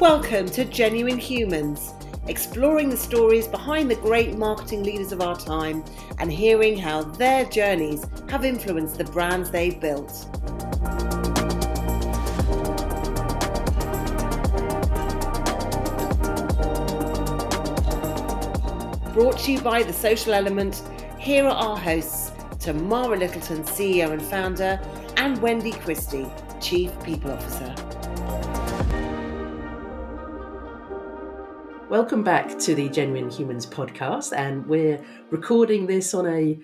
Welcome to Genuine Humans, exploring the stories behind the great marketing leaders of our time and hearing how their journeys have influenced the brands they've built. Brought to you by The Social Element, here are our hosts, Tamara Littleton, CEO and founder, and Wendy Christie, Chief People Officer. Welcome back to the Genuine Humans podcast, and we're recording this on a,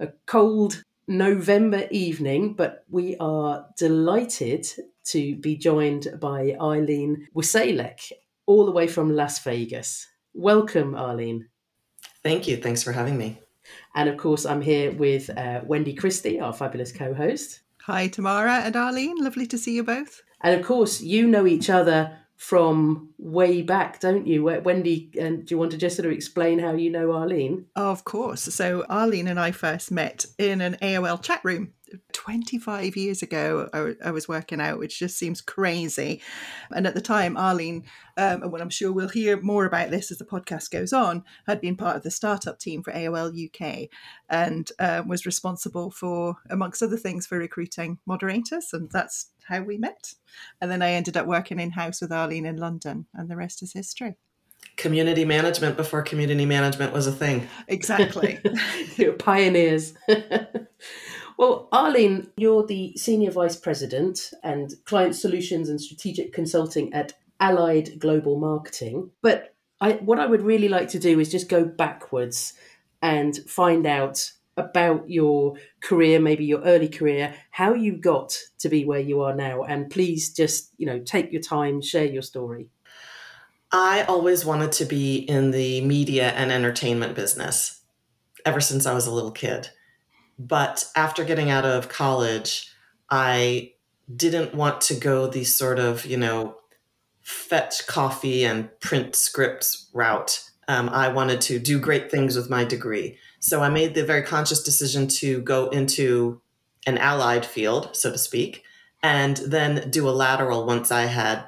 a cold November evening, but we are delighted to be joined by Arlene Wszalek, all the way from Las Vegas. Welcome, Arlene. Thank you. Thanks for having me. And of course, I'm here with uh, Wendy Christie, our fabulous co host. Hi, Tamara and Arlene. Lovely to see you both. And of course, you know each other from way back, don't you? Wendy, and do you want to just sort of explain how you know Arlene? Of course. So Arlene and I first met in an AOL chat room 25 years ago I, I, was working out which just seems crazy. And at the time arlene um, and i'm sure we'll hear more about this as the podcast goes on had been part of the startup team for aol uk and uh, was responsible for amongst other things for recruiting moderators and that's how we met. And then i ended up working in-house with arlene in london and the rest is history. Community management before community management was a thing. Exactly. You're pioneers well, Arlene, you're the Senior Vice President and Client Solutions and Strategic Consulting at Allied Global Marketing. But I, what I would really like to do is just go backwards and find out about your career, maybe your early career, how you got to be where you are now. And please just, you know, take your time, share your story. I always wanted to be in the media and entertainment business ever since I was a little kid. But after getting out of college, I didn't want to go the sort of, you know, fetch coffee and print scripts route. Um, I wanted to do great things with my degree. So I made the very conscious decision to go into an allied field, so to speak, and then do a lateral once I had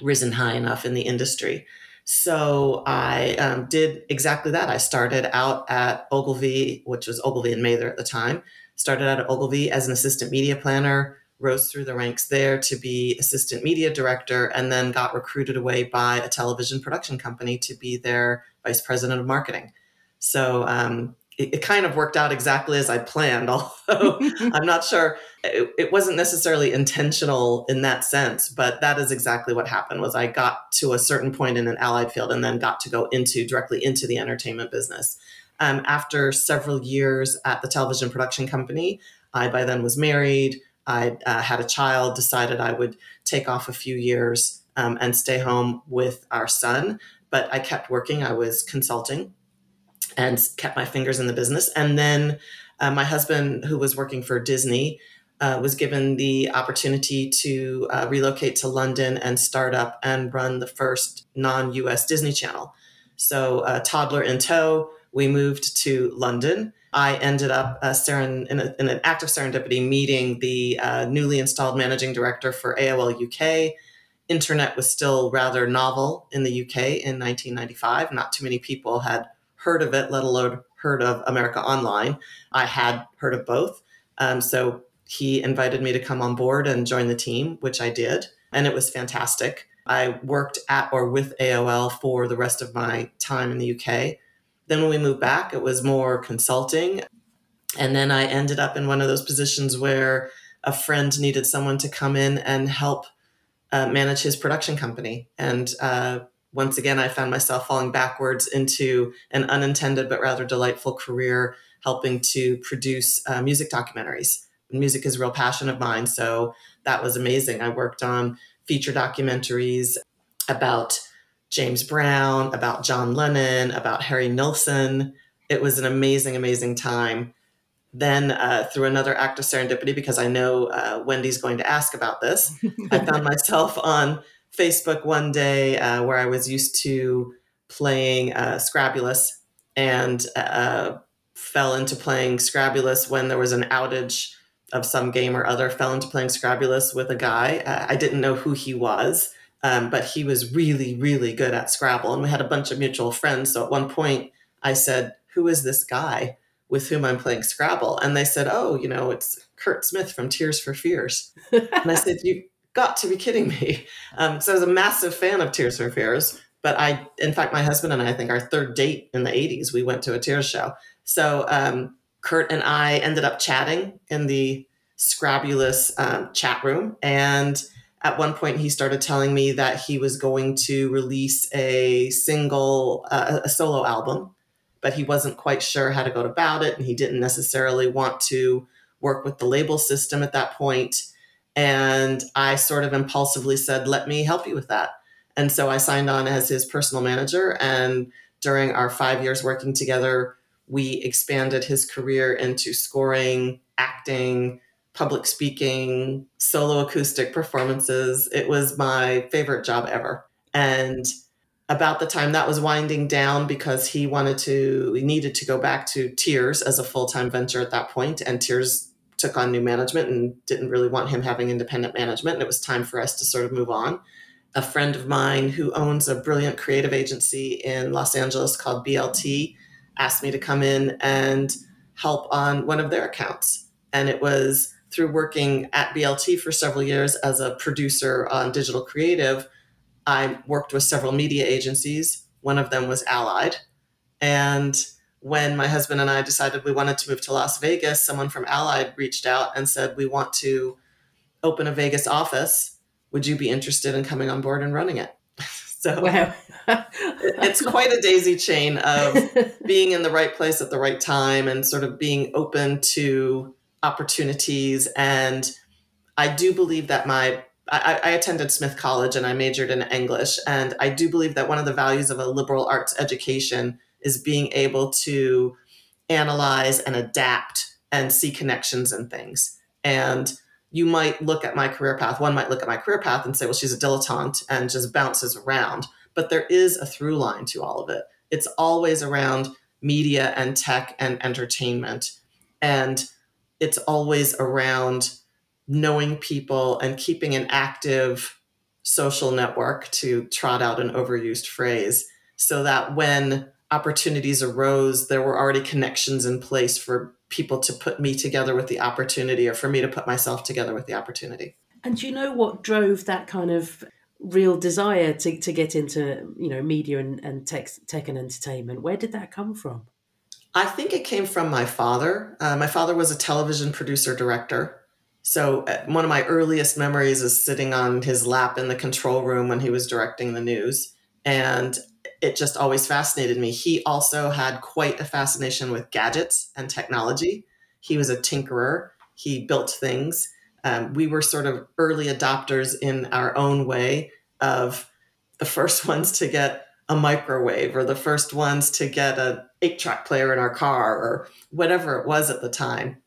risen high enough in the industry. So I um, did exactly that. I started out at Ogilvy, which was Ogilvy and Mather at the time. Started out at Ogilvy as an assistant media planner, rose through the ranks there to be assistant media director, and then got recruited away by a television production company to be their vice president of marketing. So um, it, kind of worked out exactly as I planned, although I'm not sure it, it, wasn't necessarily intentional in that sense, but that is exactly what happened was I got to a certain point in an allied field and then got to go into directly into the entertainment business. Um, after several years at the television production company, I by then was married. I uh, had a child, decided I would take off a few years um, and stay home with our son. But I kept working. I was consulting and kept my fingers in the business. And then uh, my husband, who was working for Disney, uh, was given the opportunity to uh, relocate to London and start up and run the first non US Disney channel. So, uh, toddler in tow, we moved to London. I ended up uh, seren- in, a, in, an act of serendipity meeting the uh, newly installed managing director for AOL UK. Internet was still rather novel in the UK in 1995. Not too many people had heard of it, let alone heard of America Online. I had heard of both. Um, so he invited me to come on board and join the team, which I did. And it was fantastic. I worked at or with AOL for the rest of my time in the UK. Then when we moved back, it was more consulting. And then I ended up in one of those positions where a friend needed someone to come in and help uh, manage his production company. And uh, once again, I found myself falling backwards into an unintended but rather delightful career helping to produce uh, music documentaries. Music is a real passion of mine, so that was amazing. I worked on feature documentaries about James Brown, about John Lennon, about Harry Nilsson. It was an amazing, amazing time. Then, uh, through another act of serendipity, because I know uh, Wendy's going to ask about this, I found myself on Facebook one day uh, where I was used to playing uh, Scrabulous and uh, fell into playing Scrabulous when there was an outage of some game or other. Fell into playing Scrabulous with a guy. Uh, I didn't know who he was. Um, but he was really, really good at Scrabble. And we had a bunch of mutual friends. So at one point, I said, Who is this guy with whom I'm playing Scrabble? And they said, Oh, you know, it's Curt Smith from Tears for Fears. and I said, You got to be kidding me. Um, so I was a massive fan of Tears for Fears. But I, in fact, my husband and I, I think our third date in the 80s, we went to a Tears show. So um, Curt and I ended up chatting in the Scrabulous um, chat room. And at one point, he started telling me that he was going to release a single, uh, a solo album, but he wasn't quite sure how to go about it. And he didn't necessarily want to work with the label system at that point. And I sort of impulsively said, let me help you with that. And so I signed on as his personal manager. And during our five years working together, we expanded his career into scoring, acting, public speaking, solo acoustic performances. It was my favorite job ever. And about the time that was winding down because he wanted to, he needed to go back to Tears as a full time venture at that point, and Tears took on new management and didn't really want him having independent management. And it was time for us to sort of move on. A friend of mine who owns a brilliant creative agency in Los Angeles called BLT asked me to come in and help on one of their accounts. And it was through working at BLT for several years as a producer on digital creative, I worked with several media agencies. One of them was Allied. And when my husband and I decided we wanted to move to Las Vegas, someone from Allied reached out and said, We want to open a Vegas office. Would you be interested in coming on board and running it? so wow. it's quite a daisy chain of being in the right place at the right time and sort of being open to opportunities. And I do believe that my I, I, attended Smith College and I majored in English. And I do believe that one of the values of a liberal arts education is being able to analyze and adapt and see connections and things. And you might look at my career path, one might look at my career path and say, well, she's a dilettante and just bounces around. But there is a through line to all of it. It's always around media and tech and entertainment. And it's always around knowing people and keeping an active social network to trot out an overused phrase so that when opportunities arose there were already connections in place for people to put me together with the opportunity or for me to put myself together with the opportunity and do you know what drove that kind of real desire to, to get into you know media and, and tech, tech and entertainment where did that come from I think it came from my father. Uh, my father was a television producer director. So uh, one of my earliest memories is sitting on his lap in the control room when he was directing the news. And it just always fascinated me. He also had quite a fascination with gadgets and technology. He was a tinkerer, he built things. Um, we were sort of early adopters in our own way of the first ones to get a microwave or the first ones to get a eight track player in our car or whatever it was at the time.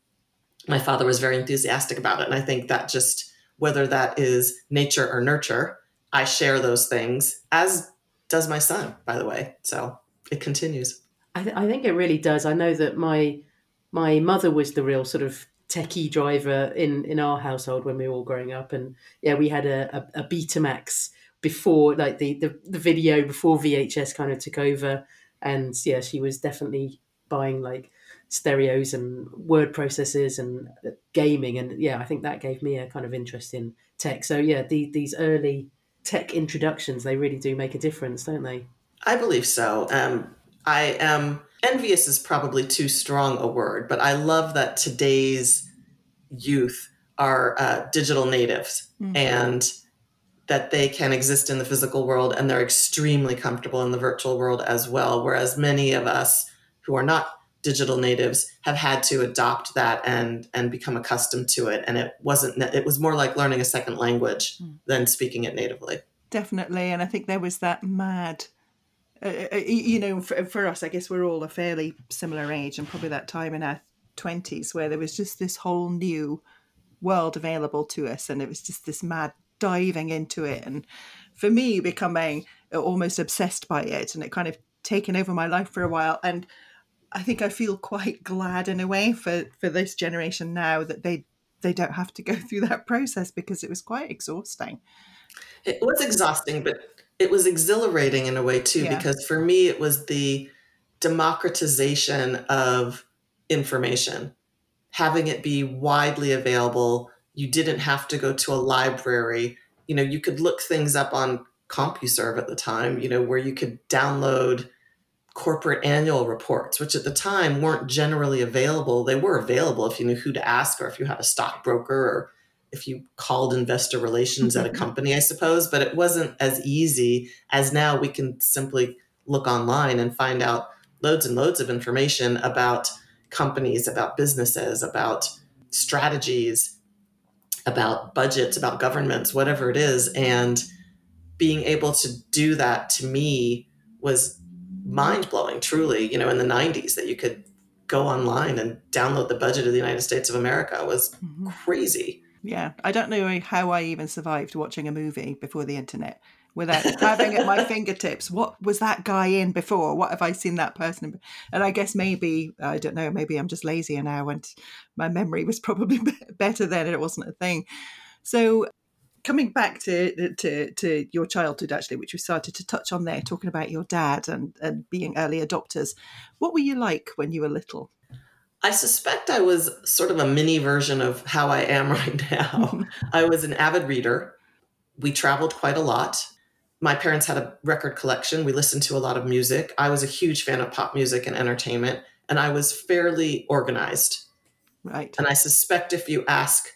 My father was very enthusiastic about it. And I think that just, whether that is nature or nurture, I share those things, as does my son, by the way. So it continues. I, th- I think it really does. I know that my my mother was the real sort of techie driver in in our household when we were all growing up, and yeah, we had a, a, a Betamax before, like the, the the video before VHS kind of took over, and yeah, she was definitely buying like stereos and word processors and uh, gaming, and yeah, I think that gave me a kind of interest in tech. So yeah, the, these early tech introductions they really do make a difference, don't they? I believe so. Um, I am envious is probably too strong a word, but I love that today's youth are uh, digital natives mm-hmm. and that they can exist in the physical world and they're extremely comfortable in the virtual world as well. Whereas many of us who are not digital natives have had to adopt that and and become accustomed to it. And it wasn't it was more like learning a second language mm. than speaking it natively. Definitely. And i think there was that mad uh, uh, uh you know for, for us i guess we're all a fairly similar age and probably that time in our 20s where there was just this whole new world available to us and it was just this mad diving into it. And for me becoming almost obsessed by it and it kind of taken over my life for a while. And I think I feel quite glad in a way for for this generation now that they they don't have to go through that process because it was quite exhausting. It was exhausting, but it was exhilarating in a way too, Yeah. because for me, it was the democratization of information, having it be widely available. You didn't have to go to a library. You know, you could look things up on CompuServe at the time, you know, where you could download corporate annual reports, which at the time weren't generally available. They were available if you knew who to ask or if you had a stockbroker or if you called investor relations at a mm-hmm. company, I suppose, but it wasn't as easy as now we can simply look online and find out loads and loads of information about companies, about businesses, about strategies, about budgets, about governments, whatever it is. And being able to do that to me was mind blowing, truly, you know, in the 90s that you could go online and download the budget of the United States of America was Mhm. crazy. Yeah, I don't know how I even survived watching a movie before the internet without having at my fingertips. What was that guy in before? What have I seen that person in? And I guess maybe I don't know. Maybe I'm just lazier now, and my memory was probably better then, and it wasn't a thing. So. Coming back to, to to your childhood, actually, which we started to touch on there, talking about your dad and, and being early adopters, what were you like when you were little? I suspect I was sort of a mini version of how I am right now. I was an avid reader. We traveled quite a lot. My parents had a record collection. We listened to a lot of music. I was a huge fan of pop music and entertainment, and I was fairly organized. right. And I suspect if you ask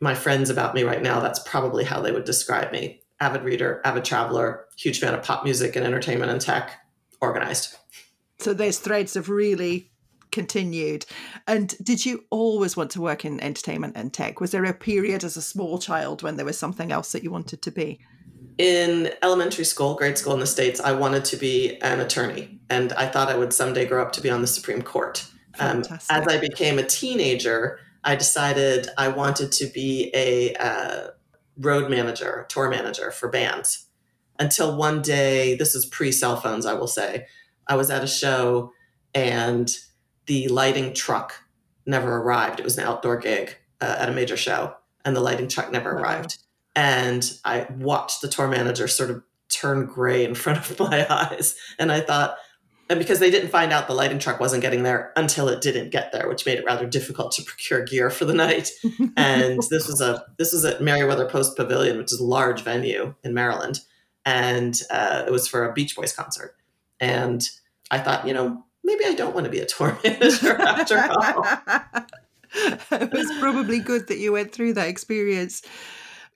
my friends about me right now, that's probably how they would describe me avid reader, avid traveler, huge fan of pop music and entertainment and tech, organized. So those threads have really continued. And did you always want to work in entertainment and tech? Was there a period as a small child when there was something else that you wanted to be? in elementary school, grade school in the States, I wanted to be an attorney and I thought I would someday grow up to be on the Supreme Court. Um, as I became a teenager, I decided I wanted to be a uh, road manager, tour manager for bands. Until one day, this is pre cell phones, I will say, I was at a show and the lighting truck never arrived. It was an outdoor gig uh, at a major show, and the lighting truck never Wow. arrived. And I watched the tour manager sort of turn gray in front of my eyes. And I thought, and because they didn't find out the lighting truck wasn't getting there until it didn't get there, which made it rather difficult to procure gear for the night. And this was a this was at Merriweather Post Pavilion, which is a large venue in Maryland, and uh, it was for a Beach Boys concert. And I thought, you know, maybe I don't want to be a tour manager after all. it was probably good that you went through that experience.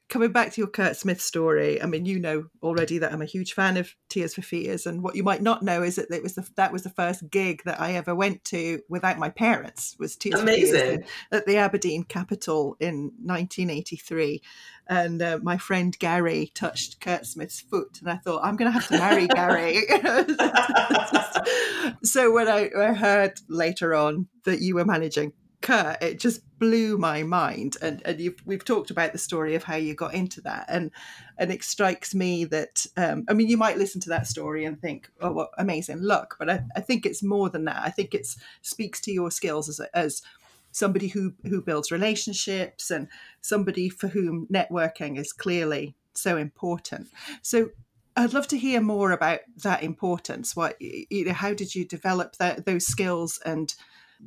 Coming back to your Curt Smith story, I mean, you know already that I'm a huge fan of Tears for Fears, and what you might not know is that it was the, that was the first gig that I ever went to without my parents. Was Tears for Fears Amazing. at the Aberdeen Capitol in 1983, and uh, my friend Gary touched Curt Smith's foot, and I thought I'm going to have to marry Gary. so when I, I heard later on that you were managing Curt, it just blew my mind. And and we've talked about the story of how you got into that, and and it strikes me that um, I mean you might listen to that story and think, oh, what amazing luck, but I, I think it's more than that. I think it speaks to your skills as as somebody who who builds relationships and somebody for whom networking is clearly so important. So I'd love to hear more about that importance. What you know, how did you develop that those skills, and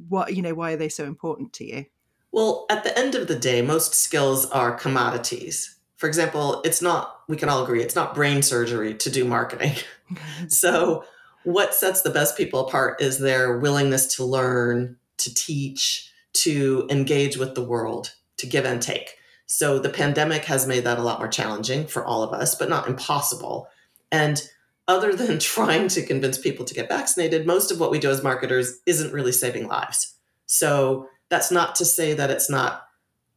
what you know, why are they so important to you? Well, at the end of the day, most skills are commodities. For example, it's not, we can all agree, it's not brain surgery to do marketing. so, what sets the best people apart is their willingness to learn, to teach, to engage with the world, to give and take. So, the pandemic has made that a lot more challenging for all of us, but not impossible. And other than trying to convince people to get vaccinated, most of what we do as marketers isn't really saving lives. So, that's not to say that it's not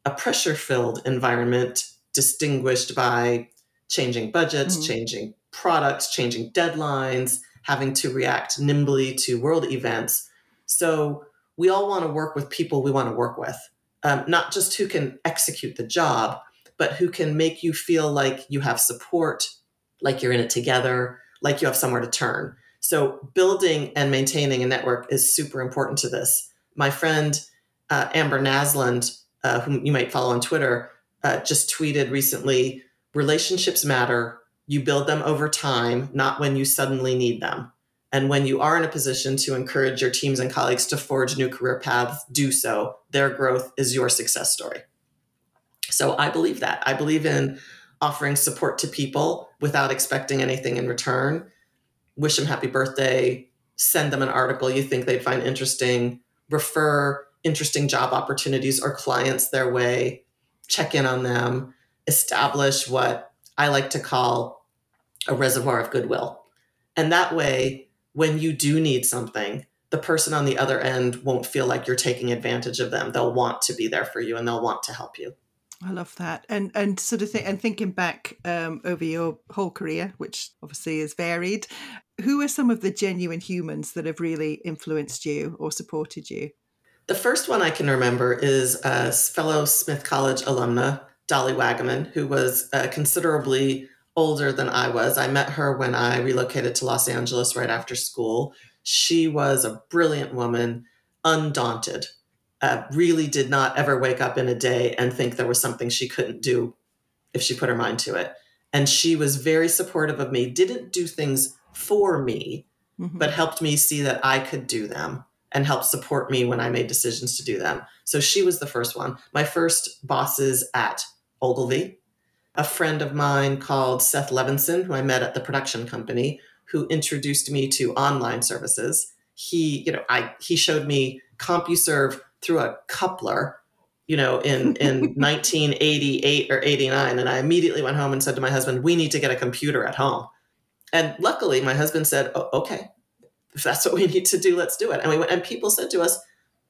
a pressure filled environment distinguished by changing budgets, Mhm. changing products, changing deadlines, having to react nimbly to world events. So we all want to work with people we want to work with, um, not just who can execute the job, but who can make you feel like you have support, like you're in it together, like you have somewhere to turn. So building and maintaining a network is super important to this. My friend uh, Amber Naslund uh, whom you might follow on Twitter, uh, just tweeted recently relationships matter. You build them over time, not when you suddenly need them. And when you are in a position to encourage your teams and colleagues to forge new career paths, do so. Their growth is your success story. So I believe that. I believe in offering support to people without expecting anything in return. Wish them happy birthday, send them an article you think they'd find interesting, refer interesting job opportunities or clients their way, check in on them, establish what I like to call a reservoir of goodwill. And that way, when you do need something, the person on the other end won't feel like you're taking advantage of them. They'll want to be there for you and they'll want to help you. I love that, and and sort of think, and thinking back um, over your whole career, which obviously is varied. Who are some of the genuine humans that have really influenced you or supported you? The first one I can remember is a fellow Smith College alumna, Dolly Wagaman, who was uh, considerably older than I was. I met her when I relocated to Los Angeles right after school. She was a brilliant woman, undaunted, uh, really did not ever wake up in a day and think there was something she couldn't do if she put her mind to it. And she was very supportive of me, didn't do things for me, mm-hmm. but helped me see that I could do them and helped support me when I made decisions to do them. So she was the first one. My first bosses at Ogilvy, a friend of mine called Seth Levinson, who I met at the production company, who introduced me to online services. He, you know, I he showed me CompuServe through a coupler, you know, in in 1988 or 89, and I immediately went home and said to my husband, "We need to get a computer at home." And luckily, my husband said, oh, "Okay, if that's what we need to do, let's do it." And we went, and people said to us,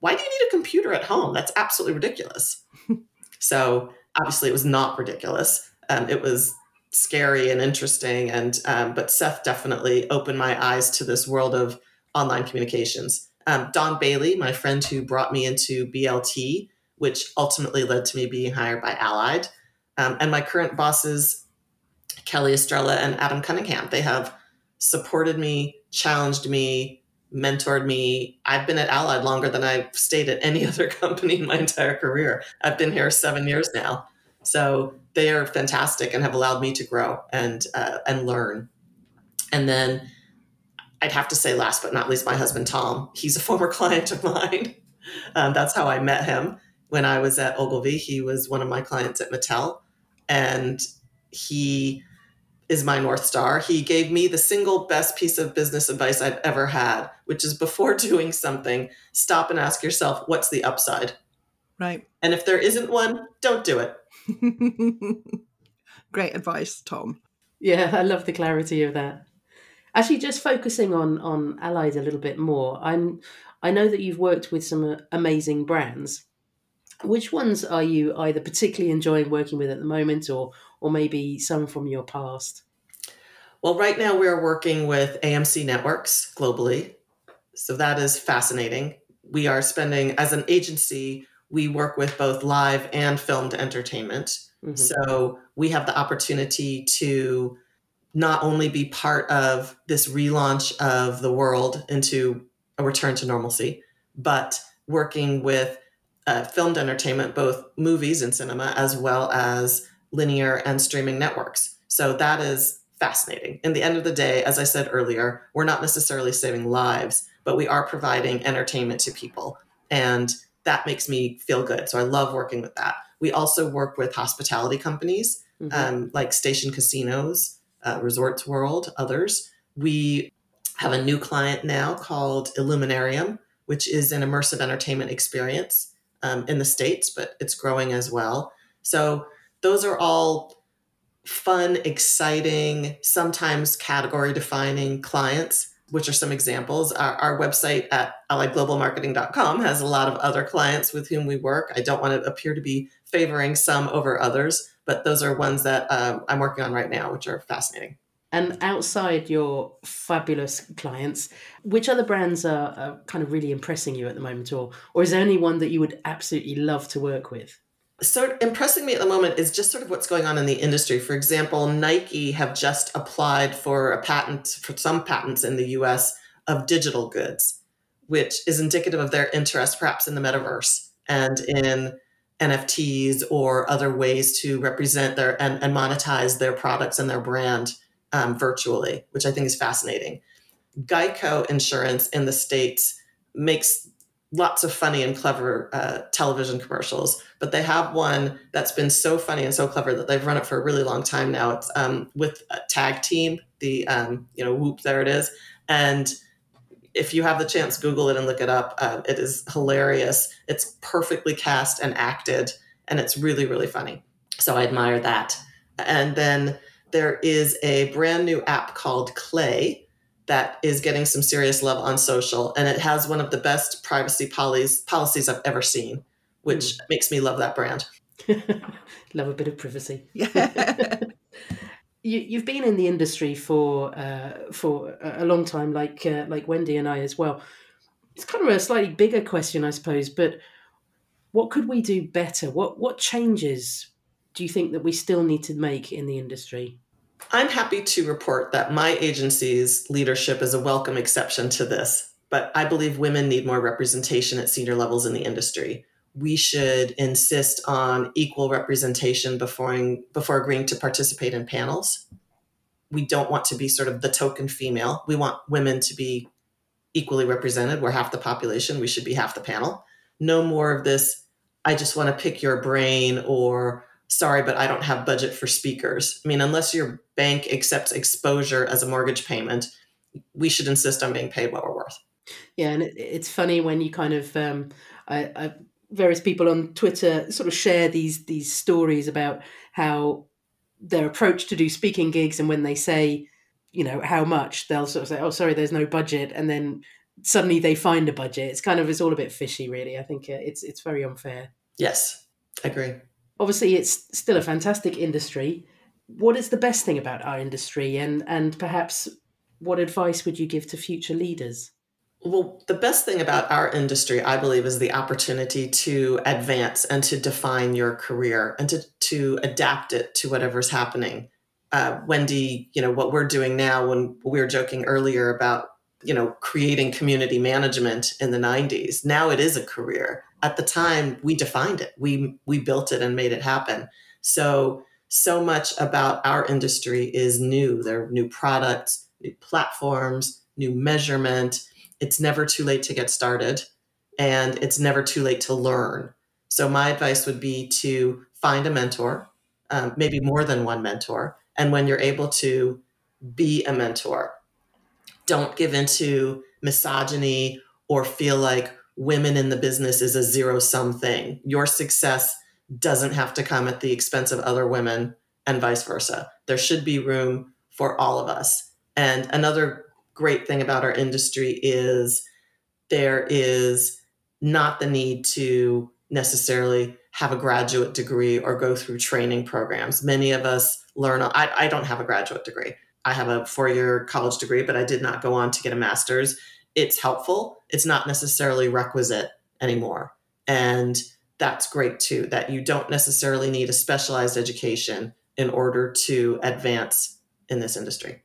"Why do you need a computer at home? That's absolutely ridiculous." so obviously, it was not ridiculous. Um, it was scary and interesting, and um, but Seth definitely opened my eyes to this world of online communications um, Don Bailey, my friend who brought me into BLT, which ultimately led to me being hired by Allied, um, and my current bosses, Kelly Estrella and Adam Cunningham. They have supported me, challenged me, mentored me. I've been at Allied longer than I've stayed at any other company in my entire career. I've been here seven years now. So they are fantastic and have allowed me to grow and uh, and learn. And then I'd have to say, last but not least, my husband Tom. He's a former client of mine. Um, that's how I met him when I was at Ogilvy. He was one of my clients at Mattel, and he is my north star. He gave me the single best piece of business advice I've ever had, which is before doing something, stop and ask yourself, what's the upside? Right. And if there isn't one, don't do it. Great advice, Tom. Yeah, I love the clarity of that. Actually, just focusing on on Allied a little bit more, I'm I know that you've worked with some uh, amazing brands. Which ones are you either particularly enjoying working with at the moment, or or maybe some from your past? Well, right now we're working with AMC Networks globally, so that is fascinating. We are spending as an agency, we work with both live and filmed entertainment. Mm-hmm. So we have the opportunity to not only be part of this relaunch of the world into a return to normalcy, but working with uh, filmed entertainment, both movies and cinema, as well as linear and streaming networks. So that is fascinating. In the end of the day, as I said earlier, we're not necessarily saving lives, but we are providing entertainment to people. And that makes me feel good. So I love working with that. We also work with hospitality companies mm-hmm. um, like Station Casinos uh, Resorts World, others. We have a new client now called Illuminarium, which is an immersive entertainment experience um, in the States, but it's growing as well. So those are all fun, exciting, sometimes category defining clients, which are some examples. Our, our website at alliedglobalmarketing.com has a lot of other clients with whom we work. I don't want to appear to be favoring some over others, but those are ones that um, I'm working on right now, which are fascinating. And outside your fabulous clients, which other brands are, are, kind of really impressing you at the moment, or or is there any one that you would absolutely love to work with? So impressing me at the moment is just sort of what's going on in the industry. For example, Nike have just applied for a patent for some patents in the U.S. of digital goods, which is indicative of their interest, perhaps in the metaverse and in NFTs or other ways to represent their and, and monetize their products and their brand um, virtually, which I think is fascinating. Geico Insurance in the States makes lots of funny and clever uh, television commercials, but they have one that's been so funny and so clever that they've run it for a really long time now. It's um, with a tag team, the um, you know whoop there it is, and if you have the chance, Google it and look it up. Uh, it is hilarious. It's perfectly cast and acted, and it's really really funny. So I admire that. And then there is a brand new app called Clay that is getting some serious love on social and it has one of the best privacy policies policies I've ever seen, which mm. makes me love that brand. love a bit of privacy. Yeah. you, have been in the industry for uh, for a long time, like uh, like Wendy and I as well. It's kind of a slightly bigger question, I suppose. But what could we do better? What what changes do you think that we still need to make in the industry? I'm happy to report that my agency's leadership is a welcome exception to this, but I believe women need more representation at senior levels in the industry. We should insist on equal representation before, before agreeing to participate in panels. We don't want to be sort of the token female. We want women to be equally represented. We're half the population. We should be half the panel. No more of this, I just want to pick your brain or sorry, but I don't have budget for speakers. I mean, unless your bank accepts exposure as a mortgage payment, we should insist on being paid what we're worth. Yeah, and it's funny when you kind of um, I, I, various people on Twitter sort of share these these stories about how their approach to do speaking gigs, and when they say, you know, how much, they'll sort of say, "Oh, sorry, there's no budget," and then suddenly they find a budget. It's kind of it's all a bit fishy, really. I think uh, it's it's very unfair. Yes, I agree obviously it's still a fantastic industry. What is the best thing about our industry, and and perhaps what advice would you give to future leaders? Well, the best thing about our industry, I believe, is the opportunity to advance and to define your career and to, to adapt it to whatever's happening. Uh, Wendy, you know, what we're doing now when we were joking earlier about, you know, creating community management in the 90s, now it is a career. At the time we defined it. We we built it and made it happen. So so much about our industry is new. There are new products new platforms new measurement it's never too late to get started and it's never too late to learn so my advice would be to find a mentor um, maybe more than one mentor and when you're able to be a mentor don't give into misogyny or feel like women in the business is a zero sum thing. Your success doesn't have to come at the expense of other women and vice versa. There should be room for all of us. And another great thing about our industry is there is not the need to necessarily have a graduate degree or go through training programs. Many of us learn, I, I don't have a graduate degree. I have a four year college degree, but I did not go on to get a master's it's helpful. It's not necessarily requisite anymore. And that's great too, that you don't necessarily need a specialized education in order to advance in this industry.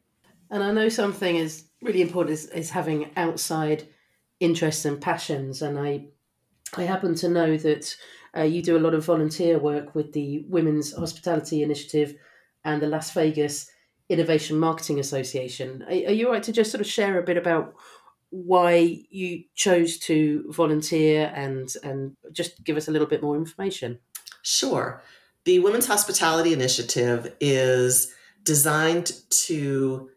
And I know something is really important is, is having outside interests and passions. And I I happen to know that uh, you do a lot of volunteer work with the Women's Hospitality Initiative and the Las Vegas Innovation Marketing Association. Are, are you right to just sort of share a bit about why you chose to volunteer and and just give us a little bit more information. Sure. The Women's Hospitality Initiative is designed to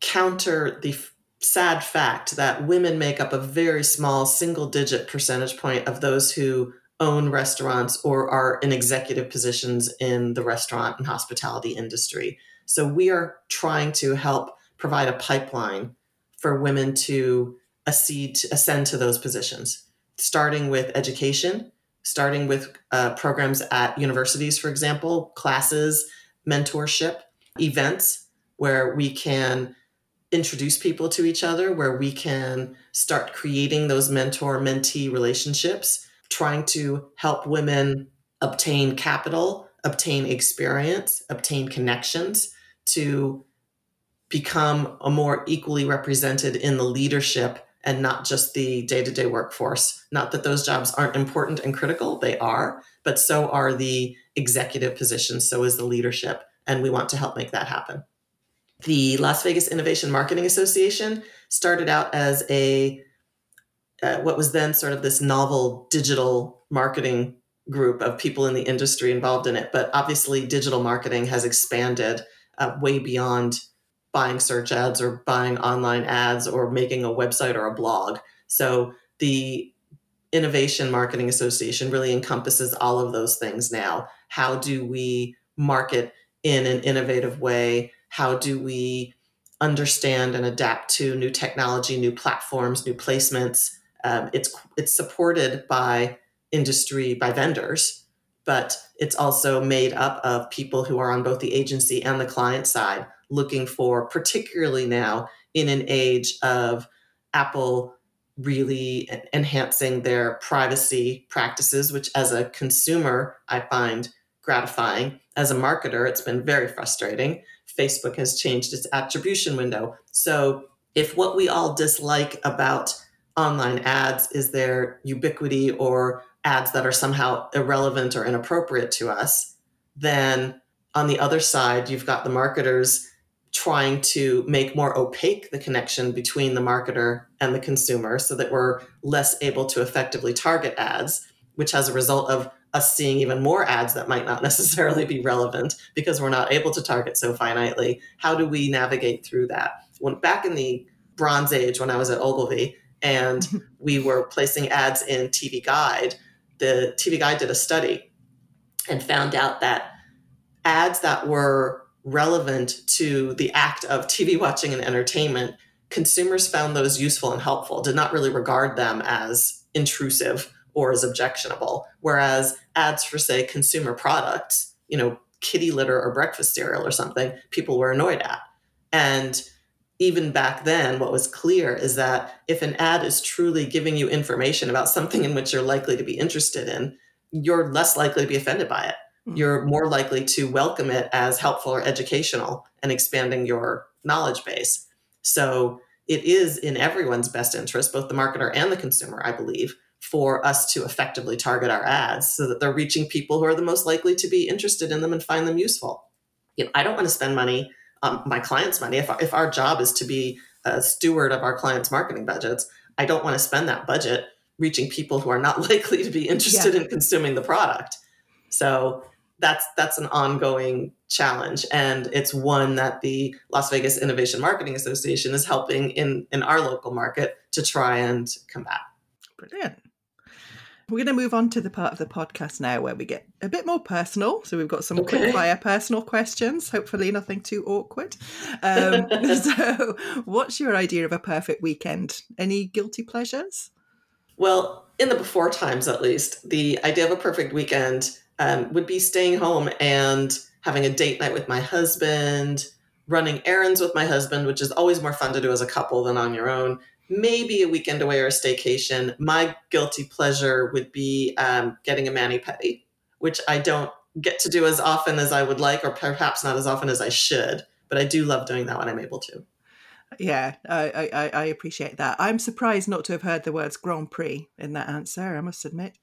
counter the f- sad fact that women make up a very small single digit percentage point of those who own restaurants or are in executive positions in the restaurant and hospitality industry. So we are trying to help provide a pipeline for women to accede, ascend to those positions, starting with education, starting with uh, programs at universities, for example, classes, mentorship, events where we can introduce people to each other, where we can start creating those mentor mentee relationships, trying to help women obtain capital, obtain experience, obtain connections to become a more equally represented in the leadership and not just the day to day workforce. Not that those jobs aren't important and critical, they are, but so are the executive positions, so is the leadership. And we want to help make that happen. The Las Vegas Innovation Marketing Association started out as a uh, what was then sort of this novel digital marketing group of people in the industry involved in it. But obviously, digital marketing has expanded uh, way beyond buying search ads or buying online ads or making a website or a blog. So the Innovation Marketing Association really encompasses all of those things now. How do we market in an innovative way? How do we understand and adapt to new technology, new platforms, new placements? Um, it's it's supported by industry by vendors, but it's also made up of people who are on both the agency and the client side, looking for particularly now in an age of Apple really enhancing their privacy practices, which as a consumer, I find gratifying. As a marketer, it's been very frustrating. Facebook has changed its attribution window. So, if what we all dislike about online ads is their ubiquity or ads that are somehow irrelevant or inappropriate to us, then on the other side, you've got the marketers trying to make more opaque the connection between the marketer and the consumer so that we're less able to effectively target ads, which has a result of us seeing even more ads that might not necessarily be relevant because we're not able to target so finitely. How do we navigate through that? When back in the Bronze Age, when I was at Ogilvy and we were placing ads in TV Guide, the TV Guide did a study and found out that ads that were relevant to the act of TV watching and entertainment, consumers found those useful and helpful, did not really regard them as intrusive or is objectionable. Whereas ads for, say, consumer products, you know, kitty litter or breakfast cereal or something, people were annoyed at. And even back then, what was clear is that if an ad is truly giving you information about something in which you're likely to be interested in, you're less likely to be offended by it. Mm. you're more likely to welcome it as helpful or educational and expanding your knowledge base. So it is in everyone's best interest, both the marketer and the consumer, I believe, for us to effectively target our ads so that they're reaching people who are the most likely to be interested in them and find them useful. You know, I don't want to spend money, um, my clients' money. If, if our job is to be a steward of our clients' marketing budgets, I don't want to spend that budget reaching people who are not likely to be interested yeah. in consuming the product. So that's that's an ongoing challenge and it's one that the las vegas innovation marketing association is helping in in our local market to try and combat brilliant we're going to move on to the part of the podcast now where we get a bit more personal. So we've got some okay. quick fire personal questions, hopefully nothing too awkward. Um, so, what's your idea of a perfect weekend? Any guilty pleasures? Well, in the before times at least, the idea of a perfect weekend um, would be staying home and having a date night with my husband, running errands with my husband, which is always more fun to do as a couple than on your own. Maybe a weekend away or a staycation. My guilty pleasure would be um, getting a mani pedi, which I don't get to do as often as I would like, or perhaps not as often as I should. But I do love doing that when I'm able to. Yeah, I, I, I appreciate that. I'm surprised not to have heard the words Grand Prix in that answer, I must admit.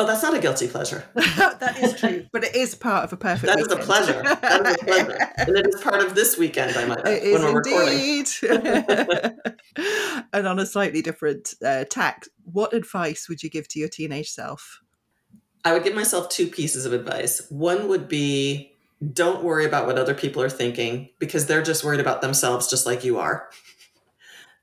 Oh, that's not a guilty pleasure. that is true, but it is part of a perfect. That weekend. is a pleasure. That is a pleasure, and it is part of this weekend. I might add, when we're indeed. and on a slightly different uh, tack, what advice would you give to your teenage self? I would give myself two pieces of advice. One would be don't worry about what other people are thinking because they're just worried about themselves, just like you are.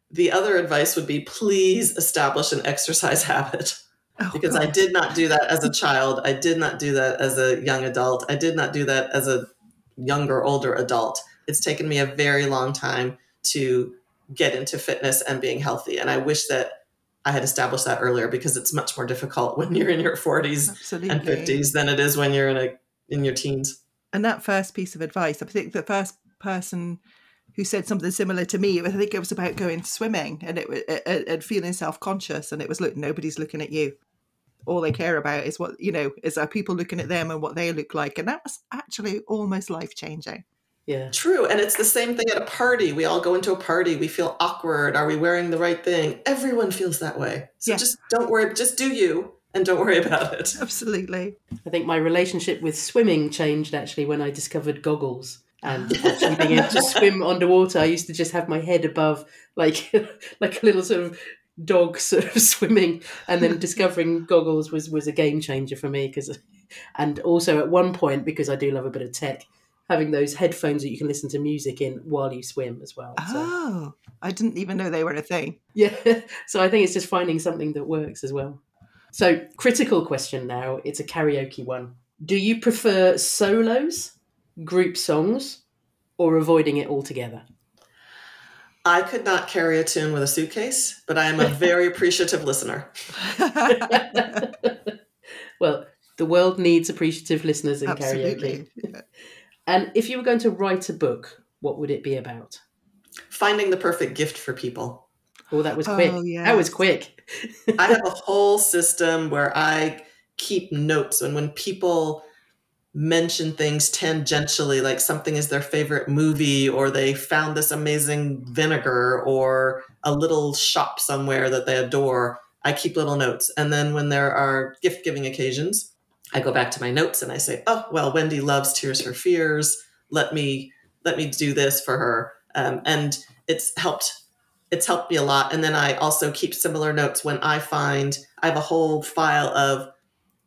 The other advice would be please establish an exercise habit Oh, because God. I did not do that as a child. I did not do that as a young adult. I did not do that as a younger, older adult. It's taken me a very long time to get into fitness and being healthy. And I wish that I had established that earlier because it's much more difficult when you're in your 40s Absolutely. and 50s than it is when you're in a in your teens. And that first piece of advice, I think the first person who said something similar to me. I think it was about going swimming and it and feeling self conscious, and it was look nobody's looking at you. All they care about is what you know is are people looking at them and what they look like, and that was actually almost life changing. Yeah. True. And it's the same thing at a party. We all go into a party, we feel awkward. Are we wearing the right thing? Everyone feels that way. So Yeah. just don't worry, just do you and don't worry about it. Absolutely. I think my relationship with swimming changed actually when I discovered goggles. And actually being able to swim underwater, I used to just have my head above, like like a little sort of dog sort of swimming. And then discovering goggles was was a game changer for me because, and also at one point because I do love a bit of tech, having those headphones that you can listen to music in while you swim as well. So, Oh, I didn't even know they were a thing. yeah, so I think it's just finding something that works as well. So, critical question now. It's a karaoke one. Do you prefer solos, group songs, or avoiding it altogether? I could not carry a tune with a suitcase, but I am a very appreciative listener. well, the world needs appreciative listeners in karaoke. Absolutely. And if you were going to write a book, what would it be about? Finding the perfect gift for people. Oh, that was oh, quick. Oh, That was quick. I have a whole system where I keep notes, and when people mention things tangentially, like something is their favorite movie, or they found this amazing vinegar, or a little shop somewhere that they adore, I keep little notes. And then when there are gift giving occasions, I go back to my notes and I say, "Oh, well, Wendy loves Tears for Fears. Let me let me do this for her." Um, and it's helped it's helped me a lot. And then I also keep similar notes when I find I have a whole file of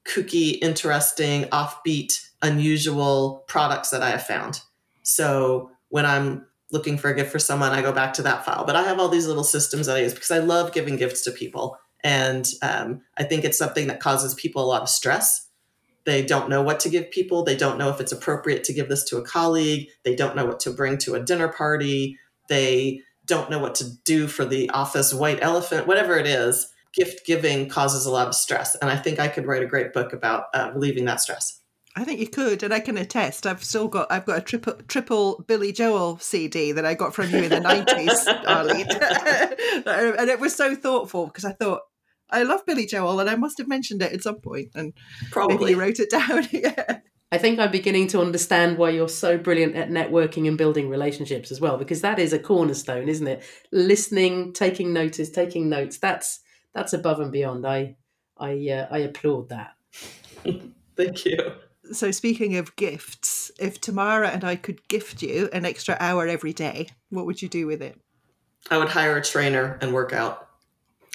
kooky, interesting, offbeat, unusual products that I have found. So when I'm looking for a gift for someone, I go back to that file. But I have all these little systems that I use because I love giving gifts to people. And um, I think it's something that causes people a lot of stress. They don't know what to give people. They don't know if it's appropriate to give this to a colleague. They don't know what to bring to a dinner party. They don't know what to do for the office white elephant, whatever it is. Gift giving causes a lot of stress. And I think I could write a great book about uh, relieving that stress. I think you could, and I can attest. I've still got I've got a triple triple Billy Joel CD that I got from you in the nineties, Arlene, and it was so thoughtful because I thought I love Billy Joel, and I must have mentioned it at some point, and Probably. you wrote it down. yeah. I think I'm beginning to understand why you're so brilliant at networking and building relationships as well, because that is a cornerstone, isn't it? Listening, taking notice, taking notes. That's that's above and beyond. I I uh, I applaud that. Thank you. So speaking of gifts, if Tamara and I could gift you an extra hour every day, what would you do with it? I would hire a trainer and work out.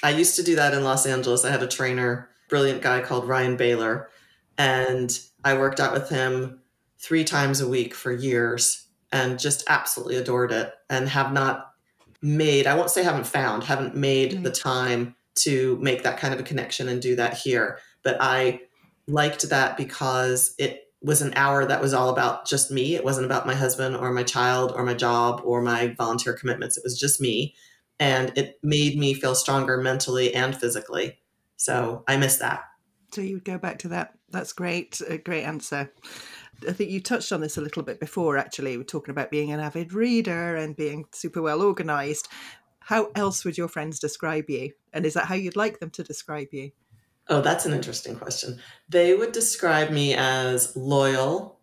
I used to do that in Los Angeles. I had a trainer, brilliant guy called Ryan Baylor, and I worked out with him three times a week for years and just absolutely adored it and have not made, I won't say haven't found, haven't made the mm-hmm. time to make that kind of a connection and do that here. But I liked that because it was an hour that was all about just me. It wasn't about my husband or my child or my job or my volunteer commitments. It was just me. And it made me feel stronger mentally and physically. So I miss that. So you would go back to that. That's great. A great answer. I think you touched on this a little bit before, actually. We're talking about being an avid reader and being super well organized. How else would your friends describe you? And is that how you'd like them to describe you? Oh, that's an interesting question. They would describe me as loyal,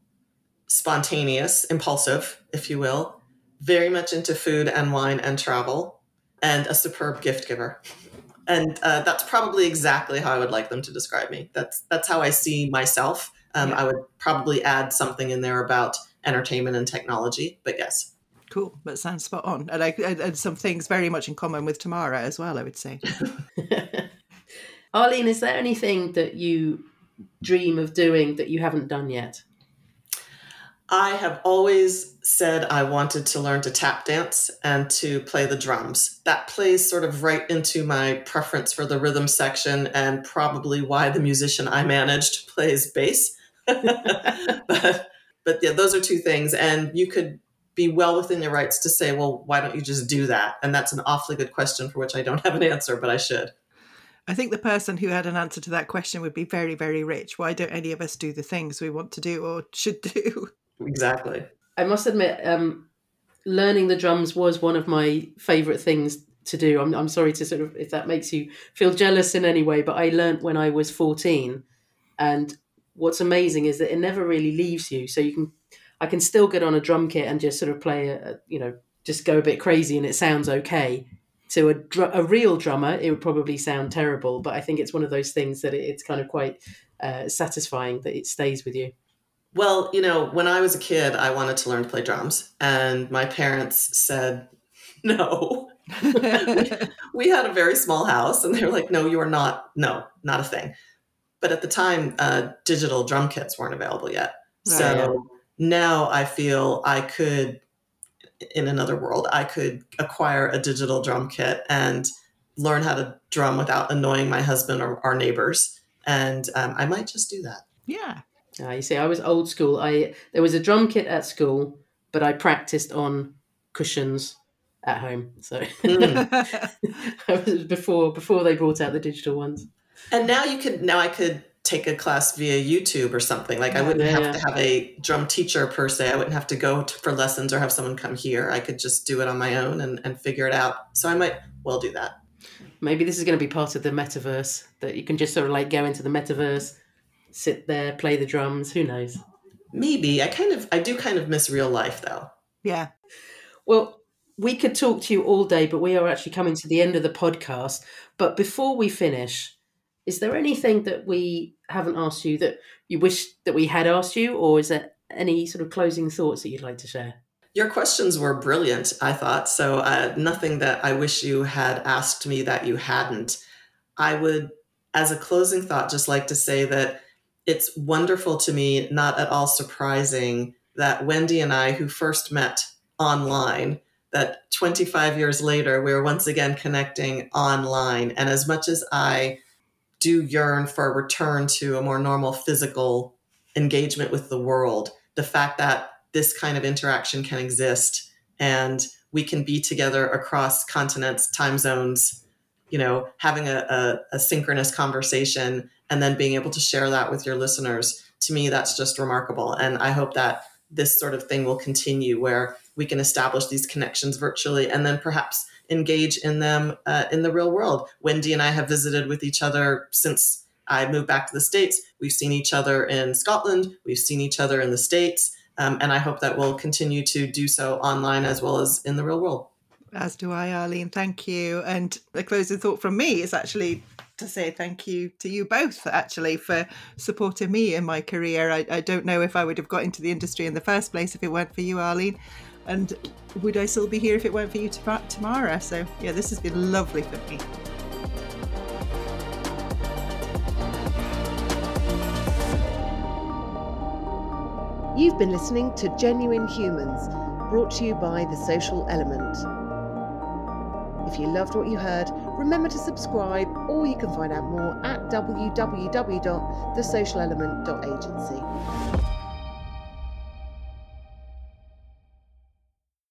spontaneous, impulsive, if you will, very much into food and wine and travel, and a superb gift giver. And uh, that's probably exactly how I would like them to describe me. That's that's how I see myself. Um, I would probably add something in there about entertainment and technology, but yes. Cool. That sounds spot on. And, I, and some things very much in common with Tamara as well, I would say. Arlene, is there anything that you dream of doing that you haven't done yet? I have always said I wanted to learn to tap dance and to play the drums. That plays sort of right into my preference for the rhythm section and probably why the musician I managed plays bass. but, but yeah, those are two things. And you could be well within your rights to say, well, why don't you just do that? And that's an awfully good question for which I don't have an answer, but I should. I think the person who had an answer to that question would be very, very rich. Why don't any of us do the things we want to do or should do? Exactly. I must admit, um, learning the drums was one of my favourite things to do. I'm, I'm sorry to sort of, if that makes you feel jealous in any way, but I learnt when I was 14. And what's amazing is that it never really leaves you. So you can, I can still get on a drum kit and just sort of play a, a you know just go a bit crazy and it sounds okay. To a, dr- a real drummer, it would probably sound terrible, but I think it's one of those things that it, it's kind of quite uh, satisfying that it stays with you. Well, you know, when I was a kid, I wanted to learn to play drums, and my parents said no. we had a very small house, and they were like, "No, you are not. No, not a thing." But at the time, uh, digital drum kits weren't available yet. Right. So now I feel I could, in another world, I could acquire a digital drum kit and learn how to drum without annoying my husband or our neighbors. And um, I might just do that. Yeah. Uh, you see, I was old school. I there was a drum kit at school, but I practiced on cushions at home. So mm. I was before before they brought out the digital ones. And now you could now I could take a class via YouTube or something. Like I wouldn't yeah, have yeah. to have a drum teacher per se. I wouldn't have to go to, for lessons or have someone come here. I could just do it on my own and, and figure it out. So I might well do that. Maybe this is going to be part of the metaverse that you can just sort of like go into the metaverse, sit there, play the drums. Who knows? Maybe. I kind of, I do kind of miss real life though. Yeah. Well, we could talk to you all day, but we are actually coming to the end of the podcast. But before we finish, is there anything that we haven't asked you that you wish that we had asked you, or is there any sort of closing thoughts that you'd like to share? Your questions were brilliant, I thought. So, uh, nothing that I wish you had asked me that you hadn't. I would, as a closing thought, just like to say that it's wonderful to me, not at all surprising, that Wendy and I, who first met online, that 25 years later, we're once again connecting online. And as much as I do yearn for a return to a more normal physical engagement with the world, the fact that this kind of interaction can exist and we can be together across continents, time zones, you know, having a, a, a, synchronous conversation and then being able to share that with your listeners. To me, that's just remarkable. And I hope that this sort of thing will continue where we can establish these connections virtually and then perhaps engage in them uh, in the real world. Wendy and I have visited with each other since I moved back to the States. We've seen each other in Scotland, we've seen each other in the States. Um, and I hope that we'll continue to do so online as well as in the real world. As do I, Arlene. Thank you. And a closing thought from me is actually to say thank you to you both, actually, for supporting me in my career. I, I don't know if I would have got into the industry in the first place if it weren't for you, Arlene. And would I still be here if it weren't for you, Tamara? So, yeah, this has been lovely for me. You've been listening to Genuine Humans, brought to you by The Social Element. If you loved what you heard, remember to subscribe, or you can find out more at www.thesocialelement.agency.